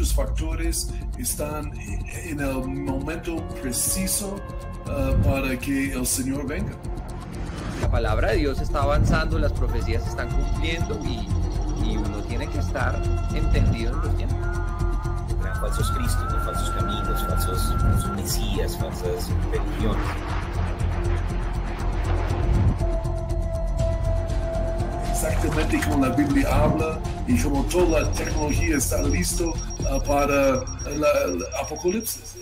muchos factores están en el momento preciso uh, para que el Señor venga. La palabra de Dios está avanzando, las profecías se están cumpliendo y, y uno tiene que estar entendido en los tiempos. falsos cristos, falsos caminos, falsos, falsos mesías, falsas religiones. exactamente como la Biblia habla y como toda la tecnología está listo uh, para el apocalipsis.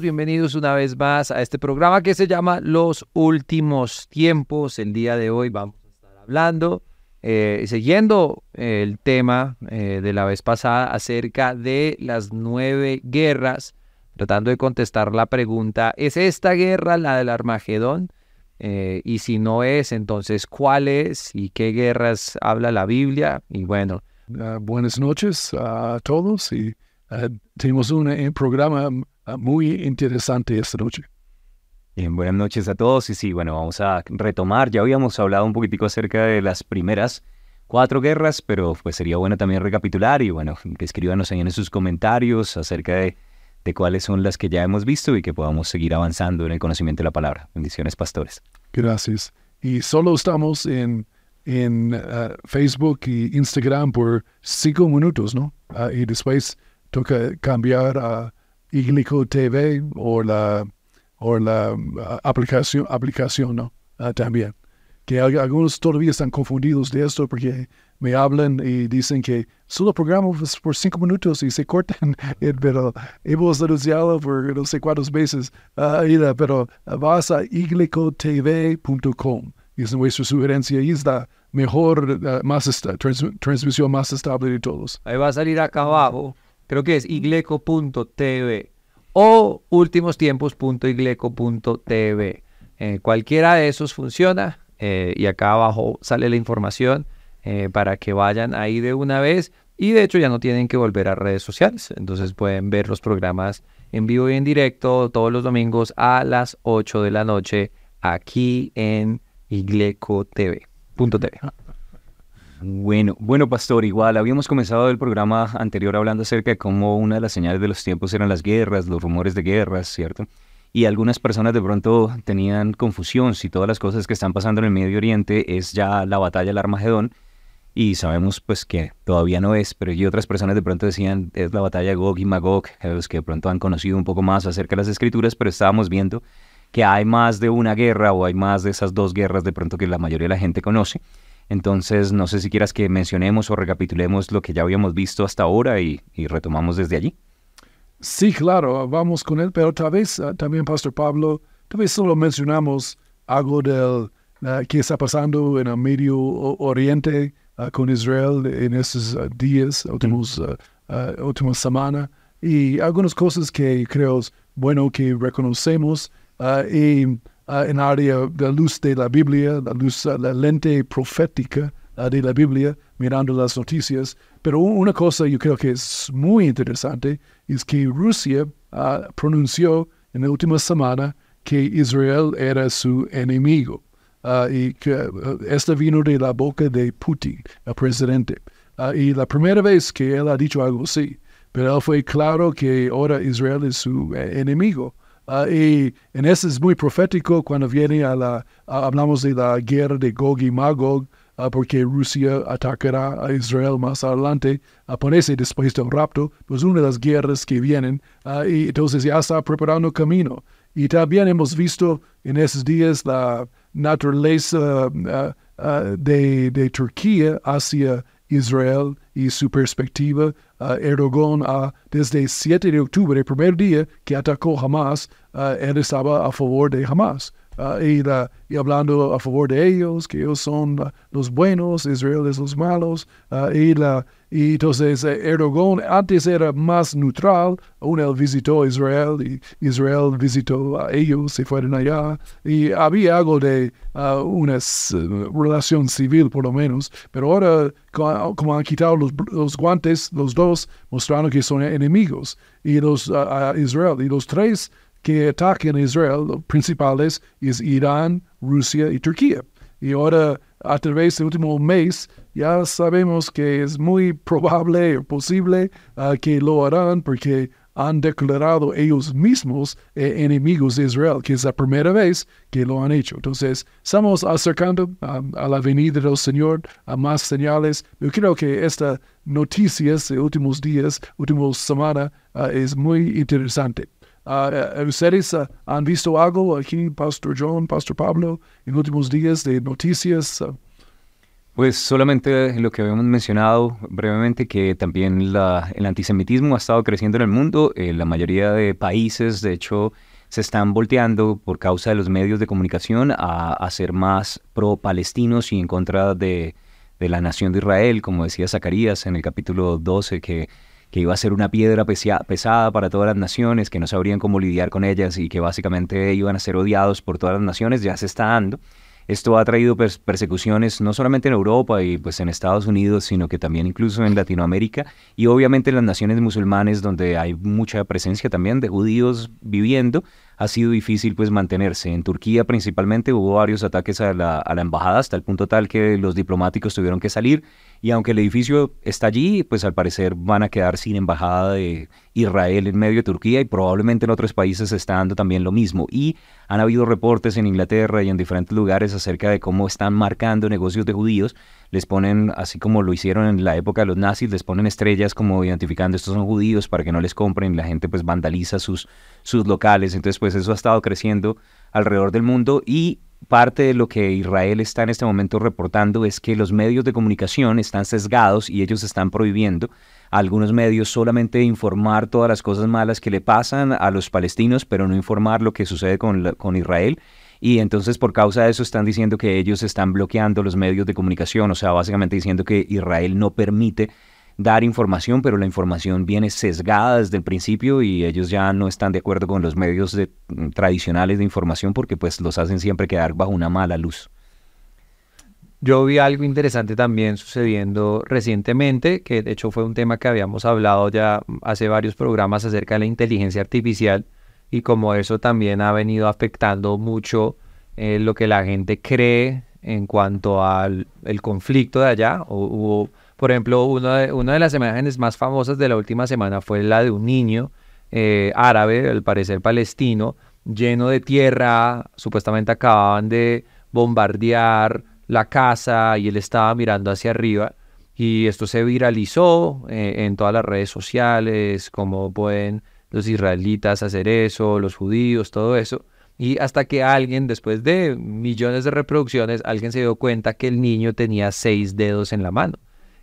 Bienvenidos una vez más a este programa que se llama Los Últimos Tiempos. El día de hoy vamos a estar hablando, eh, siguiendo el tema eh, de la vez pasada acerca de las nueve guerras, tratando de contestar la pregunta, ¿es esta guerra la del Armagedón? Eh, y si no es, entonces, ¿cuál es y qué guerras habla la Biblia? Y bueno. Ah, buenas noches a todos y ah, tenemos un, un programa ah, muy interesante esta noche. Bien, buenas noches a todos y sí, bueno, vamos a retomar. Ya habíamos hablado un poquitico acerca de las primeras cuatro guerras, pero pues sería bueno también recapitular y bueno, que escríbanos ahí en sus comentarios acerca de de cuáles son las que ya hemos visto y que podamos seguir avanzando en el conocimiento de la palabra. Bendiciones, pastores. Gracias. Y solo estamos en, en uh, Facebook y Instagram por cinco minutos, ¿no? Uh, y después toca cambiar a Iglico TV o la, o la uh, aplicación, aplicación, ¿no? también. Que algunos todavía están confundidos de esto porque me hablan y dicen que solo programa por cinco minutos y se cortan, eh, pero hemos anunciado por no sé cuántas veces, uh, pero vas a iglicotv.com es nuestra sugerencia y es la mejor, uh, más transmisión más estable de todos. Ahí va a salir acá abajo, creo que es igleco.tv o últimostiempos.igleco.tv. Eh, cualquiera de esos funciona eh, y acá abajo sale la información eh, para que vayan ahí de una vez. Y de hecho ya no tienen que volver a redes sociales. Entonces pueden ver los programas en vivo y en directo todos los domingos a las 8 de la noche aquí en iglecotv.tv. Bueno, bueno, pastor, igual habíamos comenzado el programa anterior hablando acerca de cómo una de las señales de los tiempos eran las guerras, los rumores de guerras, ¿cierto? Y algunas personas de pronto tenían confusión si todas las cosas que están pasando en el Medio Oriente es ya la batalla del Armagedón y sabemos pues que todavía no es, pero y otras personas de pronto decían es la batalla de Gog y Magog, los que de pronto han conocido un poco más acerca de las escrituras, pero estábamos viendo que hay más de una guerra o hay más de esas dos guerras de pronto que la mayoría de la gente conoce. Entonces, no sé si quieras que mencionemos o recapitulemos lo que ya habíamos visto hasta ahora y, retomamos desde allí. Sí, claro, vamos con él, pero tal vez ah, también, Pastor Pablo, tal vez solo mencionamos algo del uh, que está pasando en el Medio Oriente, uh, con Israel en estos días, últimos, últimas semanas, y algunas cosas que creo es bueno que reconocemos y en área de luz de la Biblia, la luz, la lente profética de la Biblia, mirando las noticias. Pero una cosa yo creo que es muy interesante es que Rusia pronunció en la última semana que Israel era su enemigo. Uh, y que uh, esto vino de la boca de Putin, el presidente. Uh, y la primera vez que él ha dicho algo así, pero él fue claro que ahora Israel es su eh, enemigo. y en eso es muy profético cuando viene a la, hablamos de la guerra de Gog y Magog, porque Rusia atacará a Israel más adelante, a ponerse después del rapto, pues una de las guerras que vienen, y entonces ya está preparando camino. Y también hemos visto en esos días la, naturaleza uh, uh, de, de, Turquía hacia Israel y su perspectiva. Uh, Erdogan, desde el 7 de octubre, el primer día que atacó Hamas, él estaba a favor de Hamas. Y, y, hablando a favor de ellos, que ellos son los buenos, Israel es los malos, y la, y entonces eh, Erdogan antes era más neutral, aún él visitó Israel y Israel visitó a ellos, se fueron allá. Y había algo de uh, una uh, relación civil por lo menos, pero ahora como, han quitado los, los, guantes, los dos mostrando que son enemigos. Y los uh, Israel. Y los tres que atacan a Israel, los principales, es Irán, Rusia y Turquía. y ahora a través del último mes ya sabemos que es muy probable o posible ah, que lo harán porque han declarado ellos mismos eh, enemigos de Israel, que es la primera vez que lo han hecho. Entonces, estamos acercando a la venida del Señor, a más señales. Yo creo que esta noticia de últimos días, últimas semanas, ah, es muy interesante. Uh, ¿Ustedes han visto algo aquí, Pastor John, Pastor Pablo, en últimos días de noticias? Pues solamente lo que habíamos mencionado brevemente, que también el antisemitismo ha estado creciendo en el mundo. Eh, la mayoría de países, de hecho, se están volteando por causa de los medios de comunicación a, a ser más pro-palestinos y en contra de, de, la nación de Israel, como decía Zacarías en el capítulo 12, que, que iba a ser una piedra pesada para todas las naciones, que no sabrían cómo lidiar con ellas y que básicamente iban a ser odiados por todas las naciones, ya se está dando. Esto ha traído persecuciones no solamente en Europa y pues en Estados Unidos, sino que también incluso en Latinoamérica y obviamente en las naciones musulmanes donde hay mucha presencia también de judíos viviendo ha sido difícil pues mantenerse. En Turquía principalmente hubo varios ataques a la, embajada hasta el punto tal que los diplomáticos tuvieron que salir y aunque el edificio está allí, pues al parecer van a quedar sin embajada de Israel en medio de Turquía y probablemente en otros países se está dando también lo mismo. Y han habido reportes en Inglaterra y en diferentes lugares acerca de cómo están marcando negocios de judíos. Les ponen, así como lo hicieron en la época de los nazis, les ponen estrellas como identificando estos son judíos para que no les compren. La gente pues vandaliza sus, sus locales. Entonces pues eso ha estado creciendo alrededor del mundo y parte de lo que Israel está en este momento reportando es que los medios de comunicación están sesgados y ellos están prohibiendo a algunos medios solamente informar todas las cosas malas que le pasan a los palestinos, pero no informar lo que sucede con, con Israel. Y entonces por causa de eso están diciendo que ellos están bloqueando los medios de comunicación, o sea, básicamente diciendo que Israel no permite dar información, pero la información viene sesgada desde el principio y ellos ya no están de acuerdo con los medios mm, tradicionales de información porque pues los hacen siempre quedar bajo una mala luz. Yo vi algo interesante también sucediendo recientemente, que de hecho fue un tema que habíamos hablado ya hace varios programas acerca de la inteligencia artificial y como eso también ha venido afectando mucho eh, lo que la gente cree en cuanto al el conflicto de allá. O, por ejemplo, una de, una de las imágenes más famosas de la última semana fue la de un niño eh, árabe, al parecer palestino, lleno de tierra, supuestamente acababan de bombardear la casa y él estaba mirando hacia arriba y esto se viralizó eh, en todas las redes sociales, cómo pueden los israelitas hacer eso, los judíos, todo eso. Y hasta que alguien, después de millones de reproducciones, alguien se dio cuenta que el niño tenía seis dedos en la mano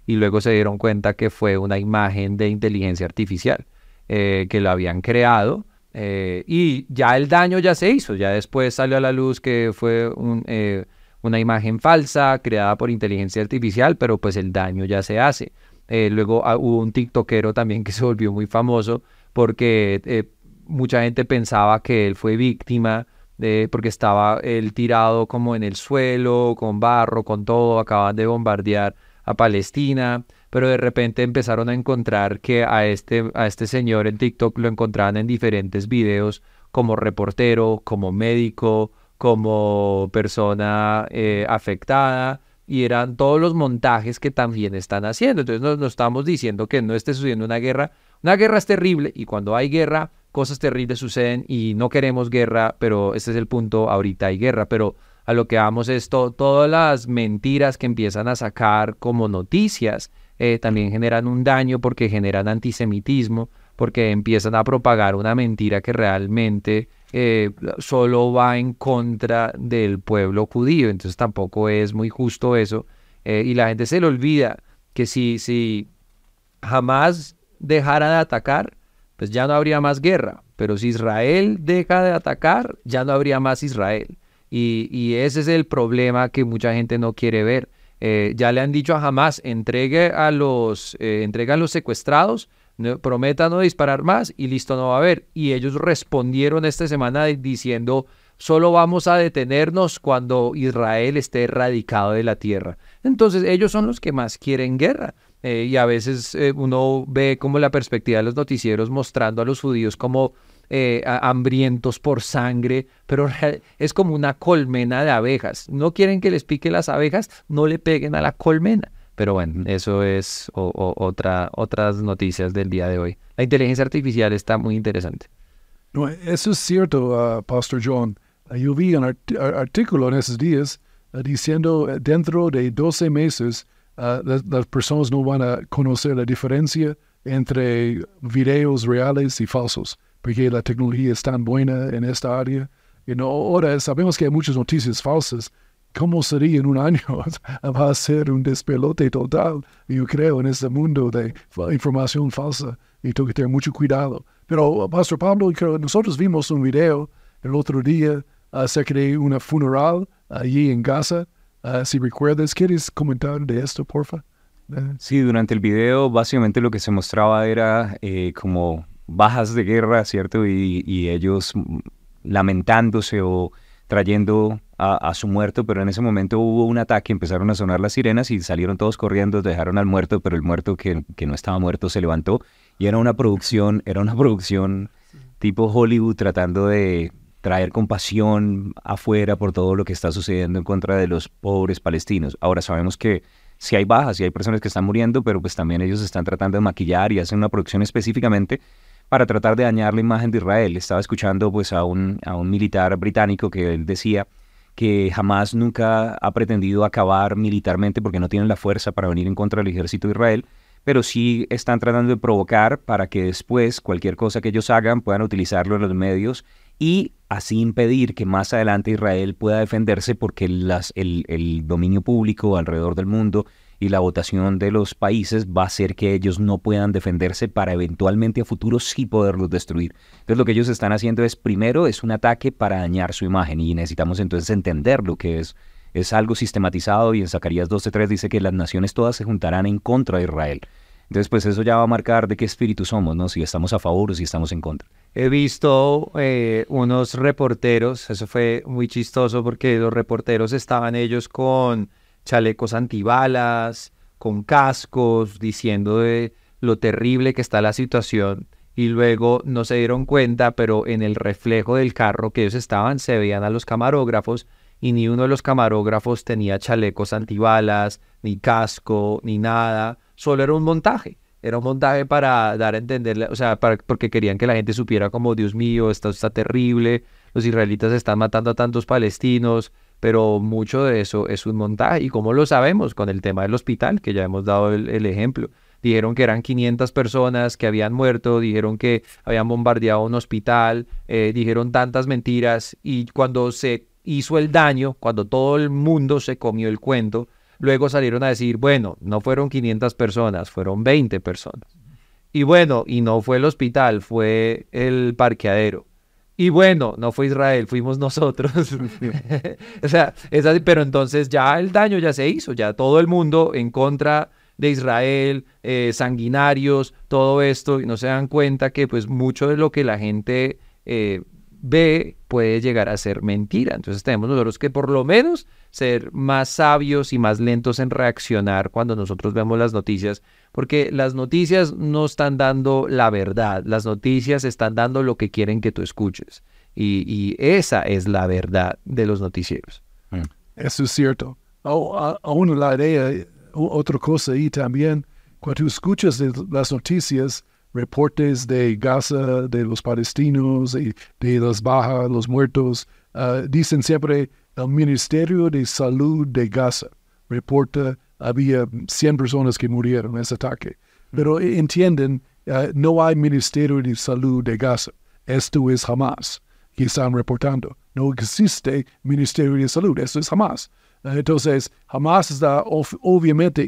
y luego se dieron cuenta que fue una imagen de inteligencia artificial eh, que lo habían creado eh, y ya el daño ya se hizo, ya después salió a la luz que fue eh, una imagen falsa creada por inteligencia artificial, pero pues el daño ya se hace. luego ah, hubo un tiktokero también que se volvió muy famoso porque mucha gente pensaba que él fue víctima de, porque estaba él tirado como en el suelo, con barro, con todo, acaban de bombardear a Palestina, pero de repente empezaron a encontrar que a este, a este señor en TikTok lo encontraban en diferentes videos como reportero, como médico, como persona eh, afectada, y eran todos los montajes que también están haciendo. Entonces no, no estamos diciendo que no esté sucediendo una guerra. Una guerra es terrible y cuando hay guerra, cosas terribles suceden y no queremos guerra, pero este es el punto, ahorita hay guerra, pero a lo que vamos es todas las mentiras que empiezan a sacar como noticias eh, también generan un daño porque generan antisemitismo, porque empiezan a propagar una mentira que realmente eh, solo va en contra del pueblo judío. Entonces tampoco es muy justo eso. Eh, y la gente se le olvida que si, si jamás dejara de atacar, pues ya no habría más guerra. Pero si Israel deja de atacar, ya no habría más Israel. Y, ese es el problema que mucha gente no quiere ver. Eh, ya le han dicho a Hamas, entregue a los, eh, los secuestrados, prometa no disparar más y listo, no va a haber. Y ellos respondieron esta semana diciendo, solo vamos a detenernos cuando Israel esté erradicado de la tierra. Entonces ellos son los que más quieren guerra. Eh, y a veces uno ve como la perspectiva de los noticieros mostrando a los judíos como eh, hambrientos por sangre, pero es como una colmena de abejas. No quieren que les pique las abejas, no le peguen a la colmena. Pero bueno, eso es otra, otras noticias del día de hoy. La inteligencia artificial está muy interesante. No, eso es cierto, uh, Pastor John. Uh, yo vi un artículo en esos días uh, diciendo dentro de 12 meses las, personas no van a conocer la diferencia entre videos reales y falsos, porque la tecnología es tan buena en esta área. Y ahora sabemos que hay muchas noticias falsas, ¿Cómo sería en un año? Va a ser un despelote total, yo creo, en este mundo de información falsa y tengo que tener mucho cuidado. Pero, Pastor Pablo, nosotros vimos un video el otro día acerca de una funeral allí en Gaza. Ah, si recuerdas, ¿quieres comentar de esto, porfa? Eh. Sí, durante el video básicamente lo que se mostraba era eh, como bajas de guerra, ¿cierto? Y, y ellos lamentándose o trayendo a, su muerto, pero en ese momento hubo un ataque, empezaron a sonar las sirenas y salieron todos corriendo, dejaron al muerto, pero el muerto que, que no estaba muerto se levantó y era una producción, era una producción tipo Hollywood tratando de traer compasión afuera por todo lo que está sucediendo en contra de los pobres palestinos. Ahora sabemos que si hay bajas, si hay personas que están muriendo, pero pues también ellos están tratando de maquillar y hacen una producción específicamente para tratar de dañar la imagen de Israel. Estaba escuchando pues a un, a un militar británico que él decía que jamás nunca ha pretendido acabar militarmente porque no tienen la fuerza para venir en contra del ejército de Israel, pero sí están tratando de provocar para que después cualquier cosa que ellos hagan puedan utilizarlo en los medios y así impedir que más adelante Israel pueda defenderse porque las, el, el dominio público alrededor del mundo y la votación de los países va a hacer que ellos no puedan defenderse para eventualmente a futuro sí poderlos destruir. Entonces lo que ellos están haciendo es primero es un ataque para dañar su imagen y necesitamos entonces entender lo que es es algo sistematizado y en Zacarías 12.3 dice que las naciones todas se juntarán en contra de Israel. Entonces, pues eso ya va a marcar de qué espíritu somos, ¿no? Si estamos a favor o si estamos en contra. He visto eh, unos reporteros, eso fue muy chistoso porque los reporteros estaban ellos con chalecos antibalas, con cascos, diciendo de lo terrible que está la situación y luego no se dieron cuenta, pero en el reflejo del carro que ellos estaban se veían a los camarógrafos y ni uno de los camarógrafos tenía chalecos antibalas, ni casco, ni nada, solo era un montaje. Era un montaje para dar a entender, o sea, para, porque querían que la gente supiera como, Dios mío, esto está terrible, los israelitas están matando a tantos palestinos, pero mucho de eso es un montaje. ¿Y cómo lo sabemos? Con el tema del hospital, que ya hemos dado el, ejemplo. Dijeron que eran 500 personas que habían muerto, dijeron que habían bombardeado un hospital, eh, dijeron tantas mentiras y cuando se hizo el daño, cuando todo el mundo se comió el cuento, luego salieron a decir, bueno, no fueron 500 personas, fueron 20 personas. Y bueno, y no fue el hospital, fue el parqueadero. Y bueno, no fue Israel, fuimos nosotros. o sea, es así, pero entonces ya el daño ya se hizo, ya todo el mundo en contra de Israel, eh, sanguinarios, todo esto, y no se dan cuenta que pues mucho de lo que la gente eh, ve puede llegar a ser mentira. Entonces tenemos nosotros que por lo menos ser más sabios y más lentos en reaccionar cuando nosotros vemos las noticias, porque las noticias no están dando la verdad, las noticias están dando lo que quieren que tú escuches. Y, esa es la verdad de los noticieros. Eso es cierto. Aún la idea, otra cosa ahí también, cuando tú escuchas las noticias, reportes de Gaza, de los palestinos, de, de las bajas, los muertos. Ah, dicen siempre el Ministerio de Salud de Gaza reporta había 100 personas que murieron en ese ataque. Pero entienden, ah, no hay Ministerio de Salud de Gaza. Esto es Hamas que están reportando. No existe Ministerio de Salud. Esto es Hamas. Entonces, jamás está obviamente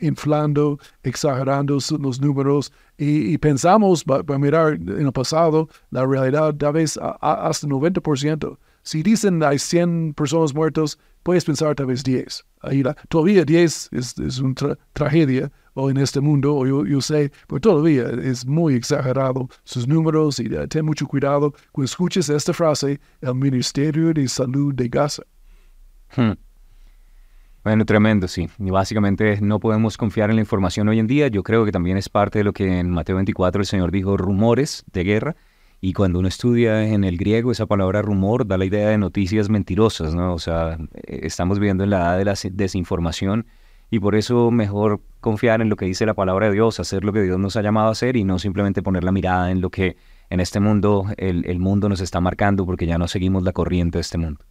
inflando, exagerando los números y, pensamos, para mirar en el pasado, la realidad tal vez hasta 90%. Si dicen hay 100 personas muertas, puedes pensar tal vez 10. Ahí todavía 10 es, es una tragedia o en este mundo, o yo, sé, pero todavía es muy exagerado sus números y ten mucho cuidado cuando escuches esta frase, el Ministerio de Salud de Gaza. Hmm. Bueno, tremendo, sí. Y básicamente no podemos confiar en la información hoy en día. Yo creo que también es parte de lo que en Mateo 24 el Señor dijo, rumores de guerra. Y cuando uno estudia en el griego, esa palabra rumor da la idea de noticias mentirosas, ¿no? O sea, eh, estamos viviendo en la edad de la desinformación y por eso mejor confiar en lo que dice la palabra de Dios, hacer lo que Dios nos ha llamado a hacer y no simplemente poner la mirada en lo que en este mundo el, el mundo nos está marcando porque ya no seguimos la corriente de este mundo.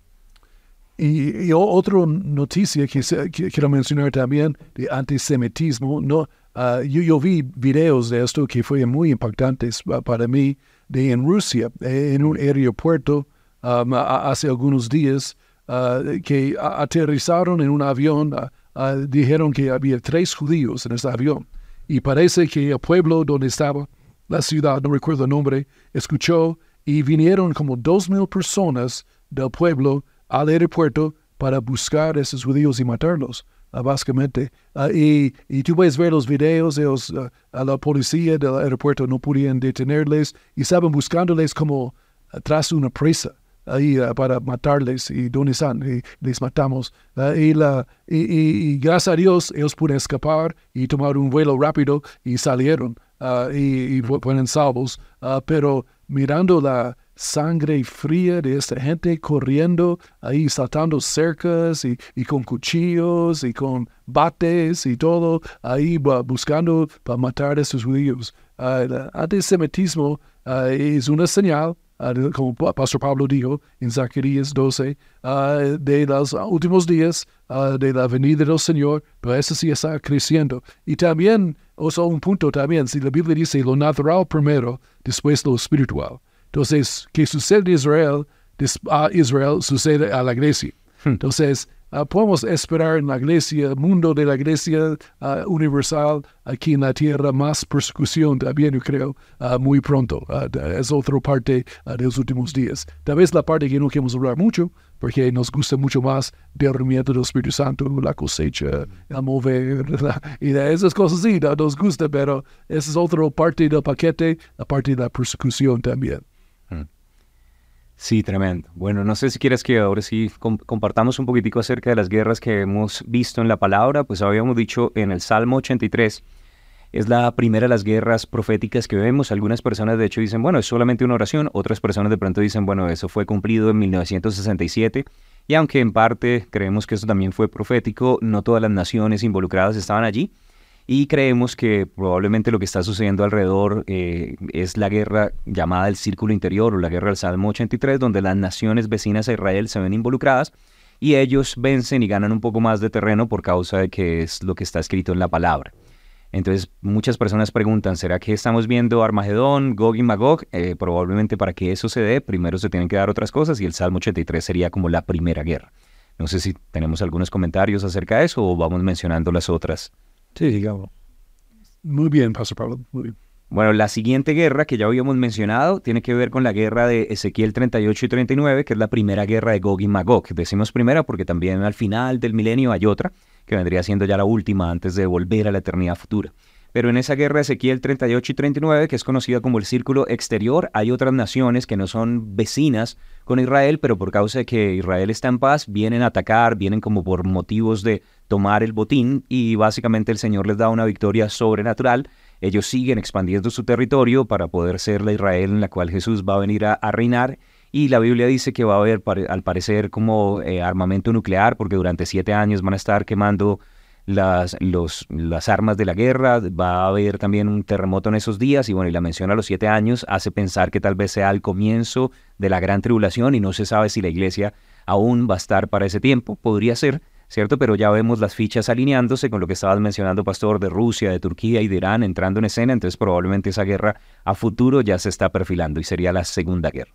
Y, otra noticia que, quiero mencionar también de antisemitismo, no, ah, yo, vi videos de esto que fueron muy impactantes para mí de en Rusia, eh, en un aeropuerto um, hace algunos días, ah, que aterrizaron en un avión, ah, dijeron que había tres judíos en ese avión. Y parece que el pueblo donde estaba, la ciudad, no recuerdo el nombre, escuchó y vinieron como dos mil personas del pueblo al aeropuerto para buscar a esos judíos y matarlos, uh, básicamente. Uh, y, y, tú puedes ver los videos, ellos, uh, a la policía del aeropuerto no podían detenerles y estaban buscándoles como tras una presa ahí para matarles y dónde están y les matamos y, la, y, gracias a Dios ellos pudieron escapar y tomar un vuelo rápido y salieron y, y fueron salvos pero mirando la sangre fría de esta gente corriendo ahí, saltando cercas y, con cuchillos y con bates y todo, ahí buscando para matar a esos judíos. Uh, el antisemitismo ah, es una señal, ah, como Pastor Pablo dijo en Zacarías 12, de los últimos días de la venida del Señor, pero eso sí está creciendo. Y también, o sea, un punto también, si la Biblia dice lo natural primero, después lo espiritual. Entonces, ¿qué sucede en Israel, a Israel sucede a la iglesia. Hmm. Entonces, ah, podemos esperar en la iglesia, mundo de la iglesia ah, universal, aquí en la tierra, más persecución también, yo creo, ah, muy pronto. es otra parte de los últimos días. Tal vez la parte que no queremos hablar mucho, porque nos gusta mucho más el derramamiento del Espíritu Santo, la cosecha, el mover, y de esas cosas sí, nos gusta, pero esa es otra parte del paquete, la parte de la persecución también. Sí, tremendo. Bueno, no sé si quieres que ahora sí compartamos un poquitico acerca de las guerras que hemos visto en la palabra. Pues habíamos dicho en el Salmo 83, es la primera de las guerras proféticas que vemos. Algunas personas de hecho dicen, bueno, es solamente una oración. Otras personas de pronto dicen, bueno, eso fue cumplido en 1967. Y aunque en parte creemos que eso también fue profético, no todas las naciones involucradas estaban allí. Y creemos que probablemente lo que está sucediendo alrededor eh, es la guerra llamada el Círculo Interior o la guerra del Salmo 83, donde las naciones vecinas a Israel se ven involucradas y ellos vencen y ganan un poco más de terreno por causa de que es lo que está escrito en la palabra. Entonces muchas personas preguntan, ¿será que estamos viendo Armagedón, Gog y Magog? Eh, probablemente para que eso se dé, primero se tienen que dar otras cosas y el Salmo 83 sería como la primera guerra. No sé si tenemos algunos comentarios acerca de eso o vamos mencionando las otras. Sí, digamos. Muy bien, Pastor Pablo. Muy bien. Bueno, la siguiente guerra que ya habíamos mencionado tiene que ver con la guerra de Ezequiel 38 y 39, que es la primera guerra de Gog y Magog. Decimos primera porque también al final del milenio hay otra, que vendría siendo ya la última antes de volver a la eternidad futura. Pero en esa guerra de Ezequiel 38 y 39, que es conocida como el círculo exterior, hay otras naciones que no son vecinas con Israel, pero por causa de que Israel está en paz, vienen a atacar, vienen como por motivos de tomar el botín y básicamente el Señor les da una victoria sobrenatural. Ellos siguen expandiendo su territorio para poder ser la Israel en la cual Jesús va a venir a, reinar. Y la Biblia dice que va a haber, al parecer, como eh, armamento nuclear, porque durante siete años van a estar quemando las, los, las armas de la guerra, va a haber también un terremoto en esos días y bueno, y la mención a los siete años hace pensar que tal vez sea el comienzo de la gran tribulación y no se sabe si la iglesia aún va a estar para ese tiempo, podría ser, ¿cierto? Pero ya vemos las fichas alineándose con lo que estabas mencionando, Pastor, de Rusia, de Turquía y de Irán entrando en escena, entonces probablemente esa guerra a futuro ya se está perfilando y sería la segunda guerra.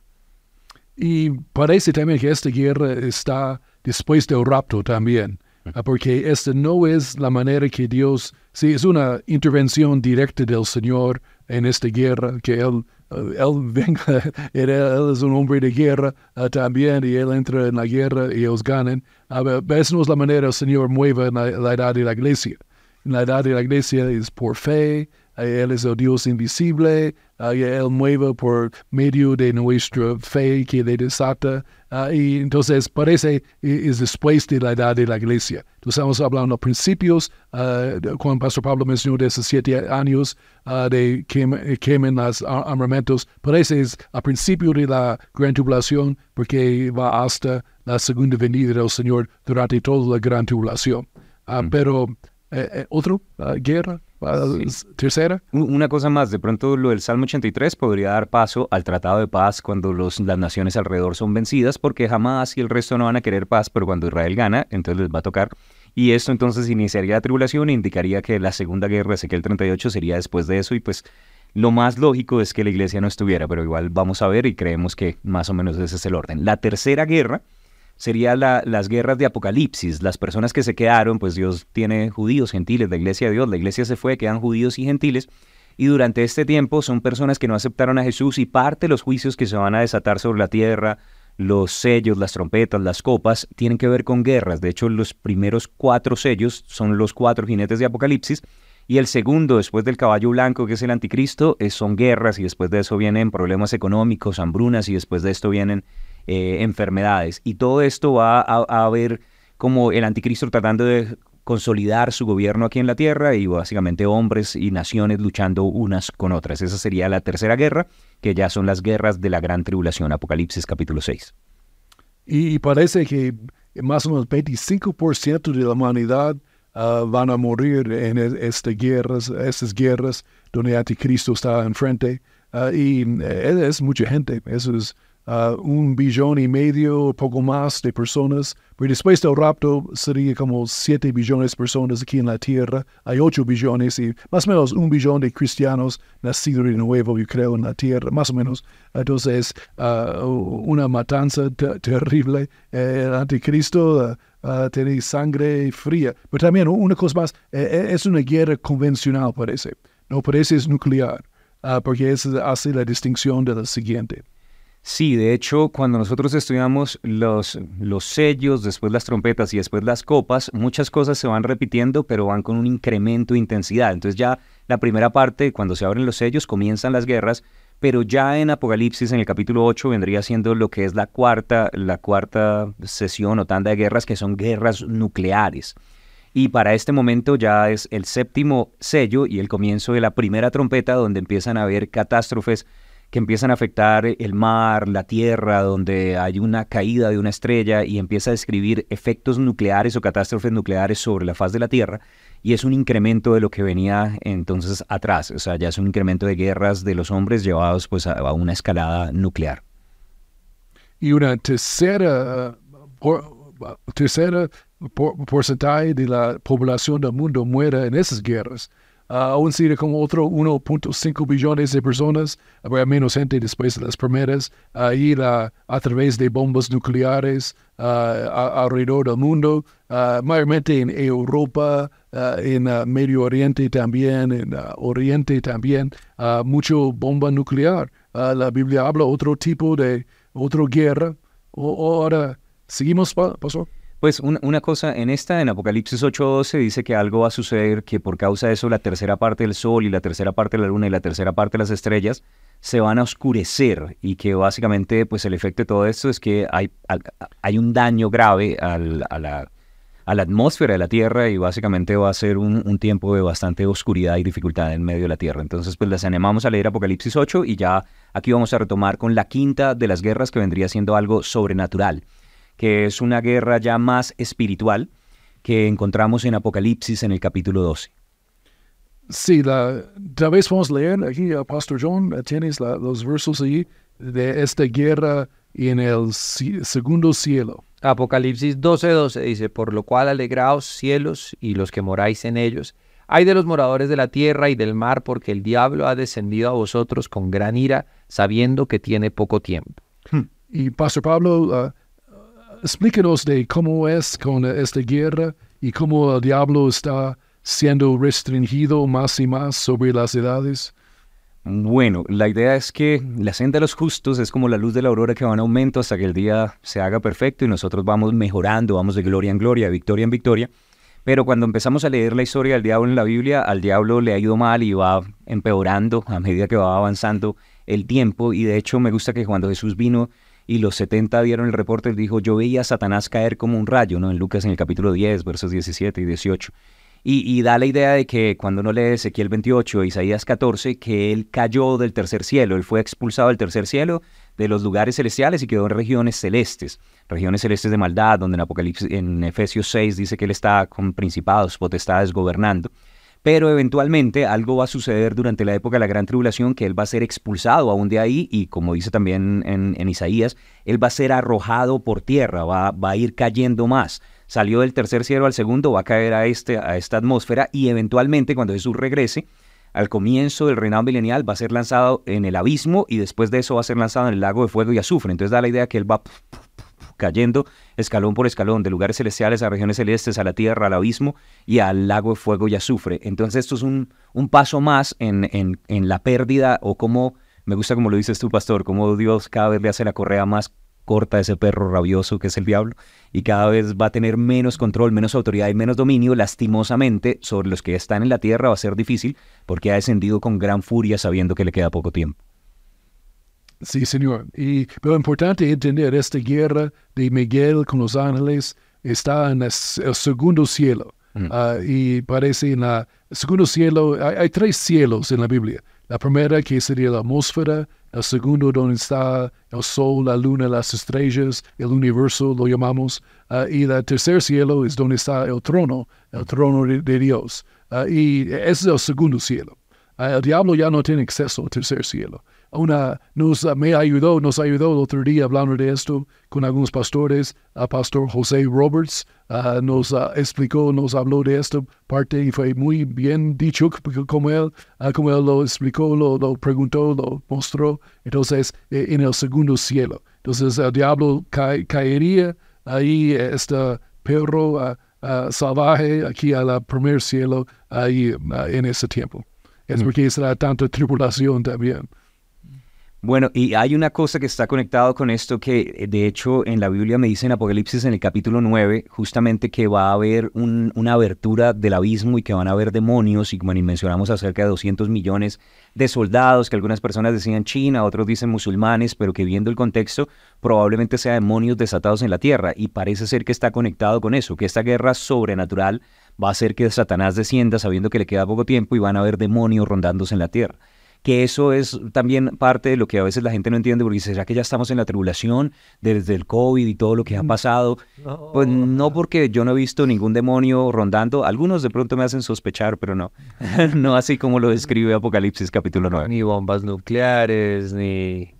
Y parece también que esta guerra está después del rapto también. Ah, porque esta no es la manera que Dios, sí, es una intervención directa del Señor en esta guerra, que Él, ah, él venga, él, es un hombre de guerra ah, también, y Él entra en la guerra y ellos ganan. Uh, esa no es la manera el Señor mueve en la, edad de la iglesia. En la edad de la iglesia es por fe, él es el Dios invisible, Él mueve por medio de nuestra fe que le desata Ah, y entonces parece es después de la edad de la iglesia. Entonces estamos hablando de principios, uh, cuando Pastor Pablo mencionó de esos siete años uh, de que quemen los armamentos, parece es a principio de la gran tribulación porque va hasta la segunda venida del Señor durante toda la gran tribulación. Mm. Pero, eh, eh, ¿otro? ¿Guerra? Tercera. Una cosa más, de pronto lo del Salmo 83 podría dar paso al Tratado de Paz cuando los, las naciones alrededor son vencidas, porque jamás y el resto no van a querer paz, pero cuando Israel gana, entonces les va a tocar. Y esto entonces iniciaría la tribulación e indicaría que la segunda guerra Ezequiel 38 sería después de eso y pues lo más lógico es que la iglesia no estuviera, pero igual vamos a ver y creemos que más o menos ese es el orden. La tercera guerra sería las guerras de Apocalipsis, las personas que se quedaron, pues Dios tiene judíos, gentiles, la iglesia de Dios, la iglesia se fue, quedan judíos y gentiles, y durante este tiempo son personas que no aceptaron a Jesús y parte de los juicios que se van a desatar sobre la tierra, los sellos, las trompetas, las copas, tienen que ver con guerras. De hecho, los primeros cuatro sellos son los cuatro jinetes de Apocalipsis, y el segundo, después del caballo blanco, que es el anticristo, son guerras, y después de eso vienen problemas económicos, hambrunas, y después de esto vienen eh, enfermedades. Y todo esto va a, ver como el anticristo tratando de consolidar su gobierno aquí en la tierra y básicamente hombres y naciones luchando unas con otras. Esa sería la tercera guerra, que ya son las guerras de la gran tribulación, Apocalipsis capítulo 6. Y, parece que más o menos 25% de la humanidad ah, van a morir en estas guerras, estas guerras donde anticristo está enfrente. Uh, y eh, es mucha gente, eso es uh, un billón y medio, poco más de personas. Pero después del rapto sería como siete billones de personas aquí en la tierra. Hay ocho billones y más o menos un billón de cristianos nacidos de nuevo, yo creo, en la tierra, más o menos. Entonces, uh, una matanza terrible. el anticristo uh, tiene sangre fría. Pero también una cosa más, eh, eh, es una guerra convencional, parece. No parece es nuclear, porque eso hace la distinción de la siguiente. Sí, de hecho, cuando nosotros estudiamos los, los sellos, después las trompetas y después las copas, muchas cosas se van repitiendo, pero van con un incremento de intensidad. Entonces ya la primera parte, cuando se abren los sellos, comienzan las guerras, pero ya en Apocalipsis, en el capítulo 8, vendría siendo lo que es la cuarta, la cuarta sesión o tanda de guerras, que son guerras nucleares. Y para este momento ya es el séptimo sello y el comienzo de la primera trompeta, donde empiezan a haber catástrofes que empiezan a afectar el mar, la tierra, donde hay una caída de una estrella y empieza a describir efectos nucleares o catástrofes nucleares sobre la faz de la tierra y es un incremento de lo que venía entonces atrás, o sea, ya es un incremento de guerras de los hombres llevados pues a, una escalada nuclear. Y una tercera, tercera porcentaje de la población del mundo muere en esas guerras aún sigue como otro 1.5 billones de personas, habrá menos gente después de las primeras, a ir a, través de bombas nucleares alrededor del mundo, mayormente en Europa, en Medio Oriente también, en Oriente también, mucho bomba nuclear. la Biblia habla otro tipo de, otra guerra. O, ahora, ¿seguimos, pastor? Pues una, cosa, en esta, en Apocalipsis 8.12, dice que algo va a suceder, que por causa de eso la tercera parte del sol y la tercera parte de la luna y la tercera parte de las estrellas se van a oscurecer y que básicamente pues el efecto de todo esto es que hay, hay un daño grave a, la, atmósfera de la Tierra y básicamente va a ser un, un, tiempo de bastante oscuridad y dificultad en medio de la Tierra. Entonces pues les animamos a leer Apocalipsis 8 y ya aquí vamos a retomar con la quinta de las guerras que vendría siendo algo sobrenatural que es una guerra ya más espiritual que encontramos en Apocalipsis en el capítulo 12. Sí, la, tal vez vamos a leer aquí, Pastor John, tienes los versos ahí de esta guerra en el segundo cielo. Apocalipsis 12:12 12 dice, por lo cual alegraos cielos y los que moráis en ellos. Hay de los moradores de la tierra y del mar, porque el diablo ha descendido a vosotros con gran ira, sabiendo que tiene poco tiempo. Hmm. Y Pastor Pablo, ah, explíquenos de cómo es con esta guerra y cómo el diablo está siendo restringido más y más sobre las edades. Bueno, la idea es que la senda de los justos es como la luz de la aurora que va en aumento hasta que el día se haga perfecto y nosotros vamos mejorando, vamos de gloria en gloria, de victoria en victoria. Pero cuando empezamos a leer la historia del diablo en la Biblia, al diablo le ha ido mal y va empeorando a medida que va avanzando el tiempo. Y de hecho me gusta que cuando Jesús vino y los 70 dieron el reporte, él dijo, yo veía a Satanás caer como un rayo, ¿no? En Lucas en el capítulo 10, versos 17 y 18. Y, da la idea de que cuando uno lee Ezequiel 28, Isaías 14, que él cayó del tercer cielo, él fue expulsado del tercer cielo, de los lugares celestiales y quedó en regiones celestes, regiones celestes de maldad, donde en Apocalipsis, en Efesios 6 dice que él está con principados, potestades gobernando. Pero eventualmente algo va a suceder durante la época de la gran tribulación, que él va a ser expulsado aún de ahí y como dice también en, Isaías, él va a ser arrojado por tierra, va, va a ir cayendo más salió del tercer cielo al segundo, va a caer a, este, a esta atmósfera y eventualmente cuando Jesús regrese, al comienzo del reinado milenial va a ser lanzado en el abismo y después de eso va a ser lanzado en el lago de fuego y azufre. Entonces da la idea que él va cayendo escalón por escalón, de lugares celestiales a regiones celestes, a la tierra, al abismo y al lago de fuego y azufre. Entonces esto es un, un paso más en, en, en la pérdida o como, me gusta como lo dices tú, pastor, como Dios cada vez le hace la correa más corta ese perro rabioso que es el diablo y cada vez va a tener menos control, menos autoridad y menos dominio, lastimosamente, sobre los que están en la tierra va a ser difícil porque ha descendido con gran furia sabiendo que le queda poco tiempo. Sí, señor. Y pero importante entender esta guerra de Miguel con los ángeles está en el, segundo cielo. Mm. Ah, y parece en el segundo cielo, hay, tres cielos en la Biblia. La primera que sería la atmósfera, el segundo donde está el sol, la luna, las estrellas, el universo lo llamamos, ah, y el tercer cielo es donde está el trono, el trono de, Dios. Ah, y ese es el segundo cielo. El diablo ya no tiene acceso al tercer cielo una, nos me ayudó, nos ayudó el otro día hablando de esto con algunos pastores, el pastor José Roberts uh, nos uh, explicó, nos habló de esta parte y fue muy bien dicho como él, como él lo explicó, lo, lo, preguntó, lo mostró, entonces eh, en el segundo cielo. Entonces el diablo caería ahí, este perro salvaje aquí al primer cielo, ahí en ese tiempo. Es mm. porque será tanta tribulación también. Bueno, y hay una cosa que está conectado con esto que eh, de hecho en la Biblia me dice en Apocalipsis en el capítulo 9 justamente que va a haber una abertura del abismo y que van a haber demonios y como mencionamos acerca de 200 millones de soldados que algunas personas decían China, otros dicen musulmanes, pero que viendo el contexto probablemente sea demonios desatados en la tierra. Y parece ser que está conectado con eso, que esta guerra sobrenatural va a hacer que Satanás descienda sabiendo que le queda poco tiempo y van a haber demonios rondándose en la tierra que eso es también parte de lo que a veces la gente no entiende, porque dice, ¿será que ya estamos en la tribulación desde el COVID y todo lo que ha mm. pasado? Pues no, porque yo no he visto ningún demonio rondando. Algunos de pronto me hacen sospechar, pero no. no así como lo describe Apocalipsis capítulo 9. Ni bombas nucleares, ni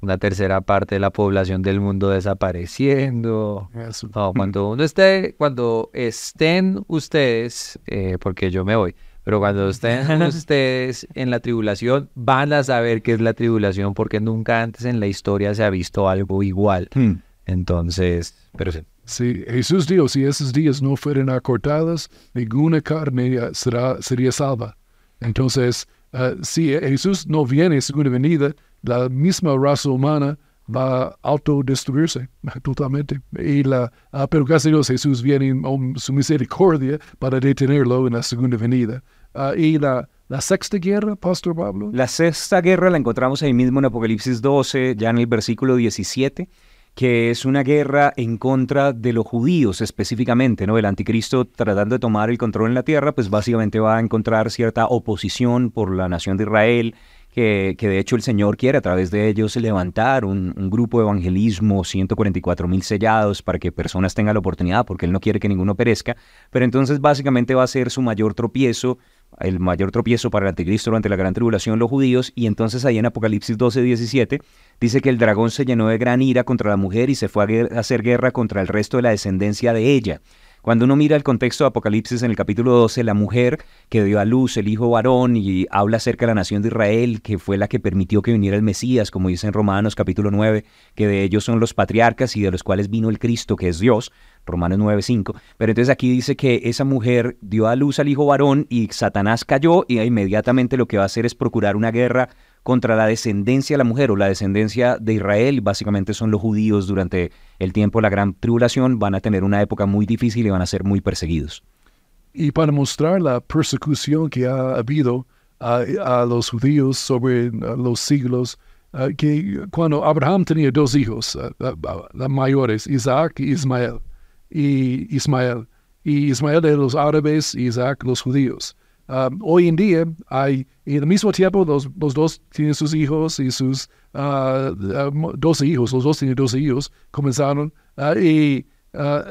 una tercera parte de la población del mundo desapareciendo. cuando uno esté, cuando estén ustedes, eh, porque yo me voy, pero cuando estén ustedes en la tribulación, van a saber qué es la tribulación porque nunca antes en la historia se ha visto algo igual. Hmm. Entonces, pero sí. Sí, Jesús dijo, si esos días no fueran acortados, ninguna carne será, sería salva. Entonces, uh, si Jesús no viene en segunda venida, la misma raza humana va a autodestruirse totalmente. Y la, uh, pero gracias a Dios Jesús viene en su misericordia para detenerlo en la segunda venida. Ah, ¿Y la, la sexta guerra, Pastor Pablo? La sexta guerra la encontramos ahí mismo en Apocalipsis 12, ya en el versículo 17 que es una guerra en contra de los judíos específicamente, ¿no? El anticristo tratando de tomar el control en la tierra, pues básicamente va a encontrar cierta oposición por la nación de Israel, que, que de hecho el Señor quiere a través de ellos levantar un, un grupo de evangelismo, 144 mil sellados, para que personas tengan la oportunidad, porque Él no quiere que ninguno perezca, pero entonces básicamente va a ser su mayor tropiezo el mayor tropiezo para el anticristo durante la gran tribulación, los judíos, y entonces ahí en Apocalipsis 12, 17, dice que el dragón se llenó de gran ira contra la mujer y se fue a hacer guerra contra el resto de la descendencia de ella. Cuando uno mira el contexto de Apocalipsis en el capítulo 12, la mujer que dio a luz el hijo varón y habla acerca de la nación de Israel, que fue la que permitió que viniera el Mesías, como dice en Romanos capítulo 9, que de ellos son los patriarcas y de los cuales vino el Cristo, que es Dios, Romanos 9:5. Pero entonces aquí dice que esa mujer dio a luz al hijo varón y Satanás cayó y inmediatamente lo que va a hacer es procurar una guerra contra la descendencia de la mujer o la descendencia de Israel, básicamente son los judíos durante el tiempo de la gran tribulación, van a tener una época muy difícil y van a ser muy perseguidos. Y para mostrar la persecución que ha habido a, los judíos sobre los siglos, ah, que cuando Abraham tenía dos hijos, ah, las mayores, Isaac y Ismael, y Ismael, y Ismael de los árabes y Isaac los judíos. Hoy en día hay, y al mismo tiempo los, los dos tienen sus hijos y sus dos hijos, los dos tienen dos hijos, comenzaron, y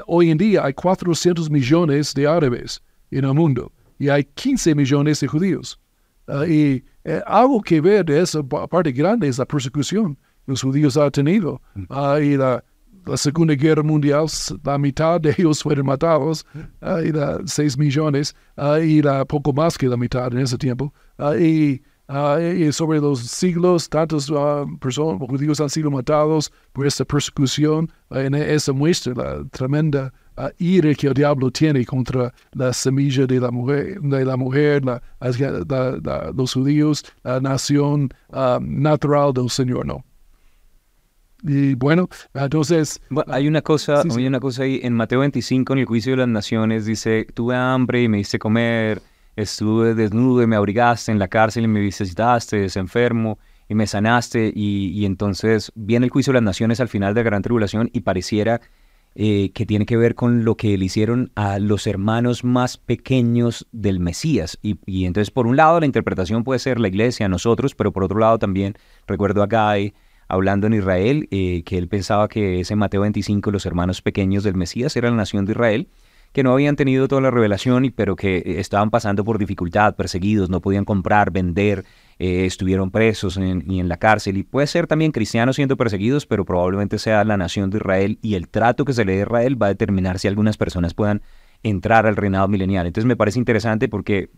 hoy en día hay 400 millones de árabes en el mundo y hay 15 millones de judíos. Ah, y eh, algo que ver de esa parte grande es la persecución que los judíos han tenido. Uh, y la, la, Segunda Guerra Mundial, la mitad de ellos fueron matados, uh, y la 6 millones, y la, poco más que la mitad en ese tiempo. Y, y, sobre los siglos, tantos personas, judíos han sido matados por esta persecución. en esa muestra la tremenda uh, ira que el diablo tiene contra la semilla de la mujer, de la mujer los judíos, la nación uh, natural del Señor, ¿no? Y bueno, entonces... hay una cosa, hay una cosa ahí, en Mateo 25, en el juicio de las naciones, dice, tuve hambre y me hice comer, estuve desnudo y me abrigaste en la cárcel y me visitaste, enfermo y me sanaste, y, y entonces viene el juicio de las naciones al final de la gran tribulación y pareciera eh, que tiene que ver con lo que le hicieron a los hermanos más pequeños del Mesías. Y, entonces, por un lado, la interpretación puede ser la iglesia, nosotros, pero por otro lado también recuerdo a Guy hablando en Israel, eh, que él pensaba que ese Mateo 25, los hermanos pequeños del Mesías, era la nación de Israel, que no habían tenido toda la revelación, pero que estaban pasando por dificultad, perseguidos, no podían comprar, vender, eh, estuvieron presos y en la cárcel. Y puede ser también cristianos siendo perseguidos, pero probablemente sea la nación de Israel y el trato que se le dé a Israel va a determinar si algunas personas puedan entrar al reinado milenial. Entonces me parece interesante porque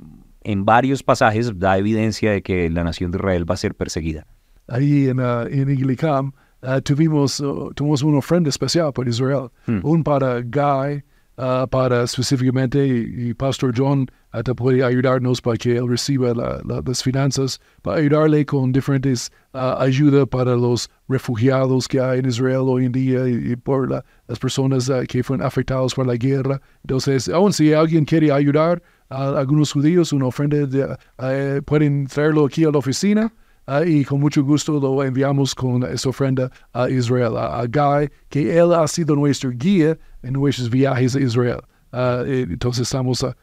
en varios pasajes da evidencia de que la nación de Israel va a ser perseguida. Ahí en, uh, en Iglicam uh, tuvimos, uh, tuvimos una ofrenda especial para Israel, hmm. un para Guy, uh, para específicamente, y, Pastor John te puede ayudarnos para que él reciba las finanzas, para ayudarle con diferentes ayudas para los refugiados que hay en Israel hoy en día y, por las personas que fueron afectados por la guerra. Entonces, aún si alguien quiere ayudar a algunos judíos, una ofrenda, uh, pueden traerlo aquí a la oficina. Uh, y con mucho gusto lo enviamos con esa ofrenda a Israel, a, a Guy, que él ha sido nuestro guía en nuestros viajes a Israel. Uh, entonces estamos uh,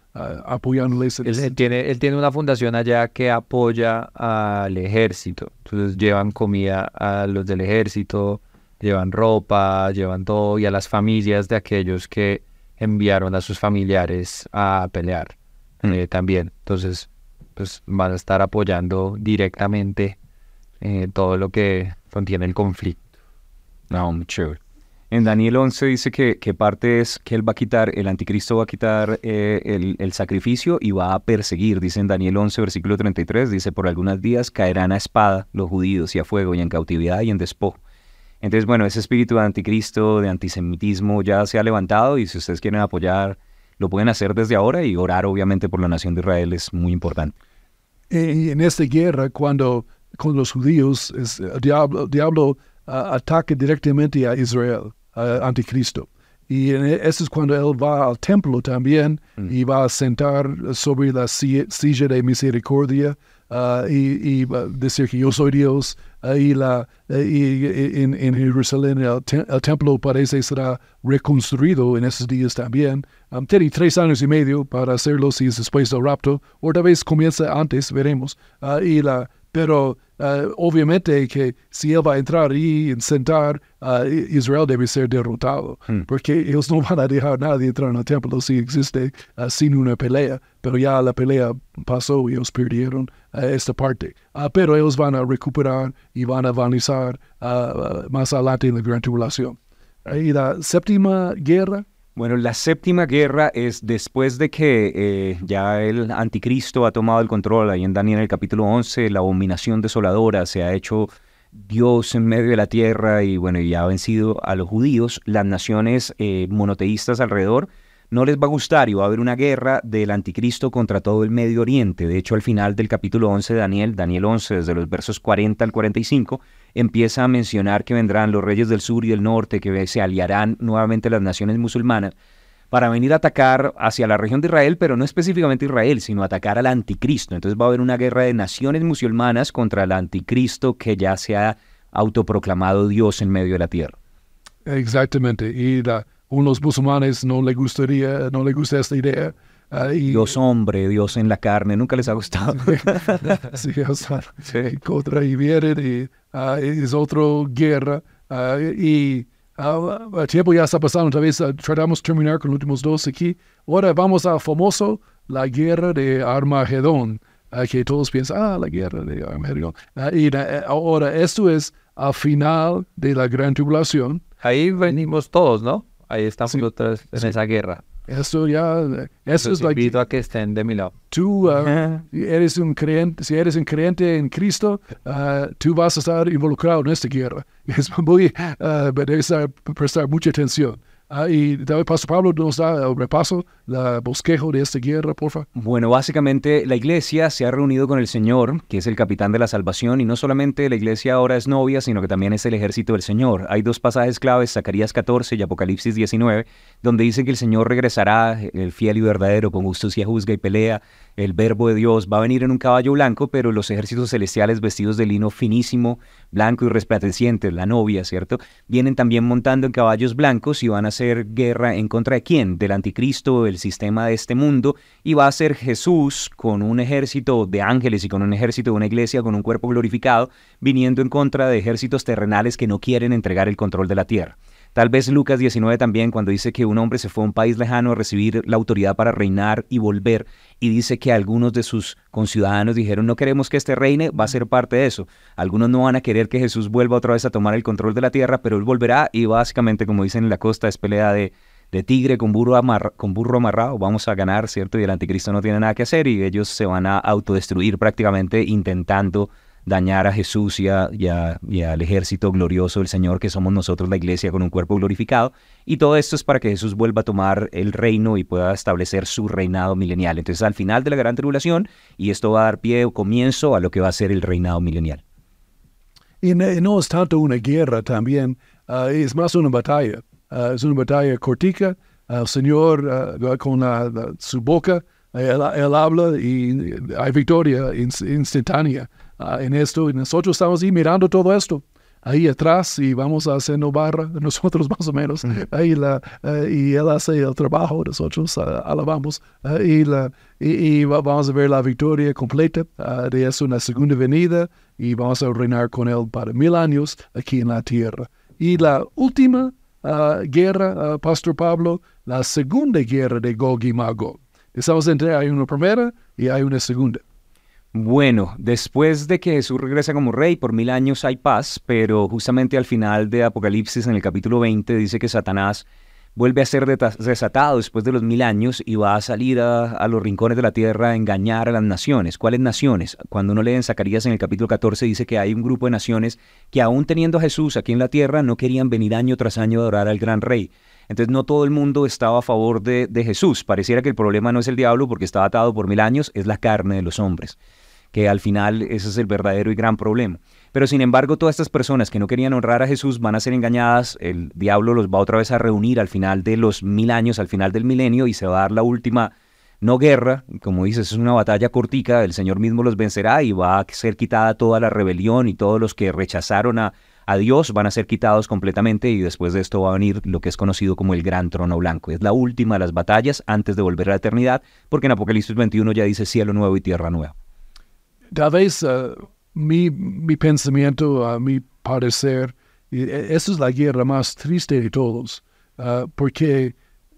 apoyándoles. Él tiene, él tiene una fundación allá que apoya al ejército. Entonces llevan comida a los del ejército, llevan ropa, llevan todo y a las familias de aquellos que enviaron a sus familiares a pelear mm. eh, también. Entonces, pues van a estar apoyando directamente eh, todo lo que contiene el conflicto. No, muy. En Daniel 11 dice que, que, parte es que él va a quitar, el anticristo va a quitar eh, el, el, sacrificio y va a perseguir. Dice en Daniel 11, versículo 33, dice, por algunos días caerán a espada los judíos y a fuego y en cautividad y en despojo. Entonces, bueno, ese espíritu de anticristo, de antisemitismo ya se ha levantado y si ustedes quieren apoyar, lo pueden hacer desde ahora y orar obviamente por la nación de Israel es muy importante. En esta guerra, cuando con los judíos, es, el diablo, diablo uh, ataca directamente a Israel anticristo. Y eso es cuando él va al templo también mm. y va a sentar sobre la silla de misericordia uh, y, decir que yo soy Dios. Y la, y en, en, Jerusalén el, templo parece será reconstruido en esos días también. Um, tiene tres años y medio para hacerlo si es después del rapto, o tal vez comienza antes, veremos. Uh, y la, pero Uh, obviamente que si él va a entrar y sentar, uh, Israel debe ser derrotado, hmm. porque ellos no van a dejar a nadie entrar en el templo si existe uh, sin una pelea, pero ya la pelea pasó y ellos perdieron esta parte. pero ellos van a recuperar y van a avanzar más adelante en la gran tribulación. Y la séptima guerra, bueno, la séptima guerra es después de que eh, ya el anticristo ha tomado el control, ahí en Daniel el capítulo 11, la abominación desoladora se ha hecho Dios en medio de la tierra y bueno, ya ha vencido a los judíos, las naciones eh, monoteístas alrededor, no les va a gustar y va a haber una guerra del anticristo contra todo el Medio Oriente. De hecho, al final del capítulo 11 de Daniel, Daniel 11, desde los versos 40 al 45, empieza a mencionar que vendrán los reyes del sur y del norte, que se aliarán nuevamente las naciones musulmanas para venir a atacar hacia la región de Israel, pero no específicamente Israel, sino atacar al anticristo. Entonces va a haber una guerra de naciones musulmanas contra el anticristo que ya se ha autoproclamado Dios en medio de la tierra. Exactamente. Y la, unos musulmanes no le gustaría, no le gusta esta idea. ah, y, Dios hombre, Dios en la carne, nunca les ha gustado. sí, o sea, Sí. contra y vienen y ah, es otra guerra. ah, y el tiempo ya está pasando, tal vez tratamos de terminar con los últimos dos aquí. Ahora vamos al famoso, la guerra de Armagedón, que todos piensan, ah, la guerra de Armagedón. Y ah, ahora esto es al final de la gran tribulación. Ahí venimos todos, ¿no? Ahí estamos Sí, vez en sí. esa guerra. Esto ya, eso Los es like, invito a que estén de mi lado. tú ah, eres un creyente, si eres un creyente en Cristo, ah, tú vas a estar involucrado en esta guerra. Es muy, ah, debes estar- prestar mucha atención. Ah, y David Pastor Pablo nos da el repaso, el bosquejo de esta guerra, por favor. Bueno, básicamente la iglesia se ha reunido con el Señor, que es el capitán de la salvación, y no solamente la iglesia ahora es novia, sino que también es el ejército del Señor. Hay dos pasajes claves, Zacarías 14 y Apocalipsis 19, donde dice que el Señor regresará, el fiel y verdadero, con justicia juzga y pelea, el verbo de Dios va a venir en un caballo blanco, pero los ejércitos celestiales vestidos de lino finísimo, blanco y resplandeciente, la novia, ¿cierto? Vienen también montando en caballos blancos y van a hacer guerra en contra de quién? Del anticristo, el sistema de este mundo, y va a ser Jesús con un ejército de ángeles y con un ejército de una iglesia con un cuerpo glorificado, viniendo en contra de ejércitos terrenales que no quieren entregar el control de la tierra. Tal vez Lucas 19 también, cuando dice que un hombre se fue a un país lejano a recibir la autoridad para reinar y volver, y dice que algunos de sus conciudadanos dijeron, no queremos que este reine, va a ser parte de eso. Algunos no van a querer que Jesús vuelva otra vez a tomar el control de la tierra, pero él volverá y básicamente, como dicen en la costa, es pelea de, de tigre con burro, con burro amarrado, vamos a ganar, ¿cierto? Y el anticristo no tiene nada que hacer y ellos se van a autodestruir prácticamente intentando dañar a Jesús y, a- y a- y al ejército glorioso del Señor que somos nosotros la iglesia con un cuerpo glorificado. Y todo esto es para que Jesús vuelva a tomar el reino y pueda establecer su reinado milenial. Entonces al final de la gran tribulación y esto va a dar pie o comienzo a lo que va a ser el reinado milenial. Y no, es tanto una guerra también, ah, es más una batalla. Ah, es una batalla cortica. Ah, el Señor con la- la- su boca, él, él habla y hay victoria ins- instantánea ah, en esto. Y nosotros estamos ahí mirando todo esto. Ahí atrás y vamos a hacer barra, nosotros más o menos. Ahí la, eh, y él hace el trabajo, nosotros ah, alabamos. ah, y, la, y, y va- vamos a ver la victoria completa de eso en la segunda venida y vamos a reinar con él para mil años aquí en la tierra. Y la última guerra, Pastor Pablo, la segunda guerra de Gog y Magog. Estamos entre, hay una primera y hay una segunda. Bueno, después de que Jesús regresa como rey, por mil años hay paz, pero justamente al final de Apocalipsis, en el capítulo 20, dice que Satanás vuelve a ser desatado después de los mil años y va a salir a, a los rincones de la tierra a engañar a las naciones. ¿Cuáles naciones? Cuando uno lee en Zacarías en el capítulo 14 dice que hay un grupo de naciones que aún teniendo a Jesús aquí en la tierra no querían venir año tras año a adorar al gran rey. Entonces no todo el mundo estaba a favor de, de Jesús. Pareciera que el problema no es el diablo porque está atado por mil años, es la carne de los hombres que al final ese es el verdadero y gran problema. Pero sin embargo, todas estas personas que no querían honrar a Jesús van a ser engañadas, el diablo los va otra vez a reunir al final de los mil años, al final del milenio, y se va a dar la última, no guerra, como dices, es una batalla cortica, el Señor mismo los vencerá y va a ser quitada toda la rebelión y todos los que rechazaron a, a Dios van a ser quitados completamente y después de esto va a venir lo que es conocido como el gran trono blanco. Es la última de las batallas antes de volver a la eternidad, porque en Apocalipsis 21 ya dice cielo nuevo y tierra nueva. Tal vez ah, mi, mi pensamiento, a mi parecer, e- esa es la guerra más triste de todos, ah, porque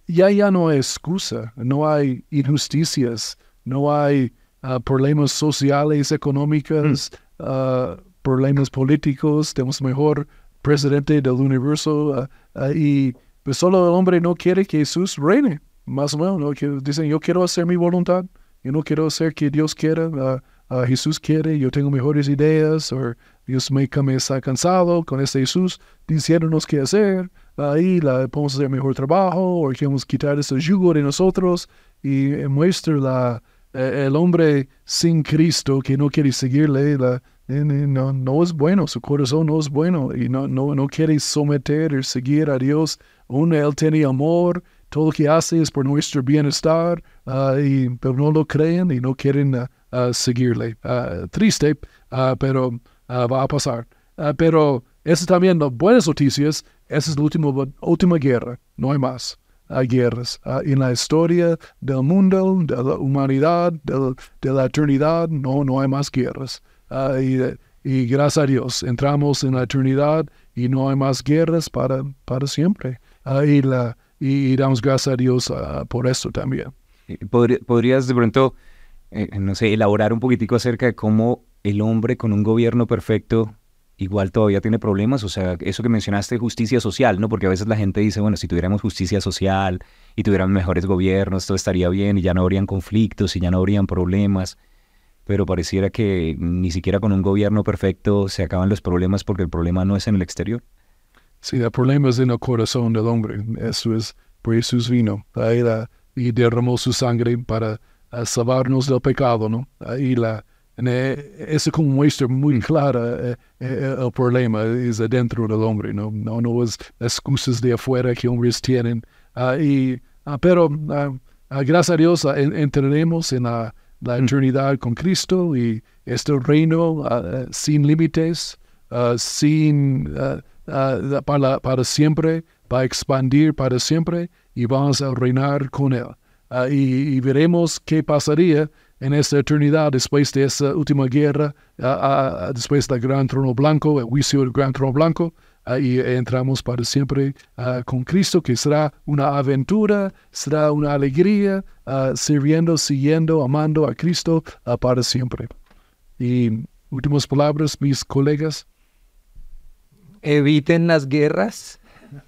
ya ya no hay excusa, no hay injusticias, no hay ah, problemas sociales, económicos, ah, problemas políticos, tenemos mejor presidente del universo y pues solo el hombre no quiere que Jesús reine, más o menos, ¿no? que dicen yo quiero hacer mi voluntad, yo no quiero hacer que Dios quiera, ah, Jesús quiere, yo tengo mejores ideas, o Dios me, me está cansado con este Jesús diciéndonos qué hacer, ahí la, podemos hacer mejor trabajo, o queremos quitar ese yugo de nosotros y eh, muestra la, eh, el hombre sin Cristo que no quiere seguirle, la, eh, eh, no, no es bueno, su corazón no es bueno y no, no, no quiere someter y seguir a Dios. Uno, Él tiene amor, todo lo que hace es por nuestro bienestar, ah, y, pero no lo creen y no quieren ah, seguirle. Ah, triste, ah, pero ah, va a pasar. Pero eso también, las buenas noticias, esa es la última, última guerra, no hay más guerras. En la historia del mundo, de la humanidad, de, la eternidad, no, no hay más guerras. Ah, y, gracias a Dios, entramos en la eternidad y no hay más guerras para, para siempre. Y, la, y, damos gracias a Dios por eso también. ¿Podrías de pronto, eh, no sé, elaborar un poquitico acerca de cómo el hombre con un gobierno perfecto igual todavía tiene problemas, o sea, eso que mencionaste, justicia social, ¿no? Porque a veces la gente dice, bueno, si tuviéramos justicia social y tuviéramos mejores gobiernos, todo estaría bien y ya no habrían conflictos y ya no habrían problemas, pero pareciera que ni siquiera con un gobierno perfecto se acaban los problemas porque el problema no es en el exterior. Sí, el problema es en el corazón del hombre, eso es, por Jesús vino, la, y derramó su sangre para salvarnos del pecado, ¿no? Ahí la es como muestra muy clara eh, eh, el problema es adentro del hombre, no, no, no es excusas de afuera que hombres tienen. Y, ah, pero ah, gracias a Dios entraremos en la, la, eternidad con Cristo y este reino sin límites, sin, para, para siempre, va a expandir para siempre y vamos a reinar con Él. Y veremos qué pasaría en esta eternidad, después de esa última guerra, después del gran trono blanco, el juicio del gran trono blanco, y entramos para siempre con Cristo, que será una aventura, será una alegría, sirviendo, siguiendo, amando a Cristo para siempre. Y últimas palabras, mis colegas. Eviten las guerras.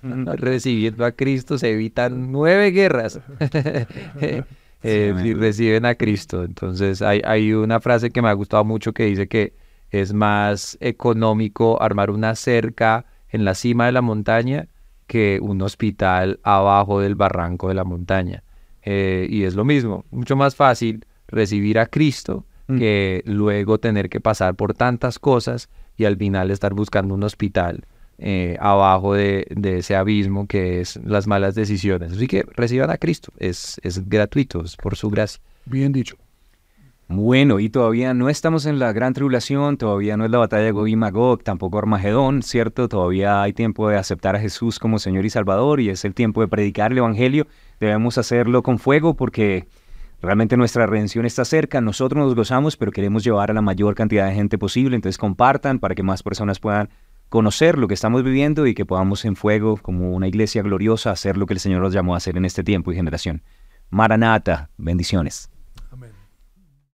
Recibiendo a Cristo se evitan nueve guerras. eh, si reciben a Cristo. Entonces hay, hay una frase que me ha gustado mucho que dice que es más económico armar una cerca en la cima de la montaña que un hospital abajo del barranco de la montaña. Eh, y es lo mismo, mucho más fácil recibir a Cristo mm. que luego tener que pasar por tantas cosas y al final estar buscando un hospital eh, abajo de, ese abismo que es las malas decisiones. Así que reciban a Cristo, es, es gratuito, es por su gracia. Bien dicho. Bueno, y todavía no estamos en la gran tribulación, todavía no es la batalla de Gog y Magog, tampoco Armagedón, ¿cierto? Todavía hay tiempo de aceptar a Jesús como Señor y Salvador y es el tiempo de predicar el Evangelio. Debemos hacerlo con fuego porque realmente nuestra redención está cerca, nosotros nos gozamos, pero queremos llevar a la mayor cantidad de gente posible, entonces compartan para que más personas puedan conocer lo que estamos viviendo y que podamos en fuego, como una iglesia gloriosa, hacer lo que el Señor nos llamó a hacer en este tiempo y generación. Maranata, bendiciones.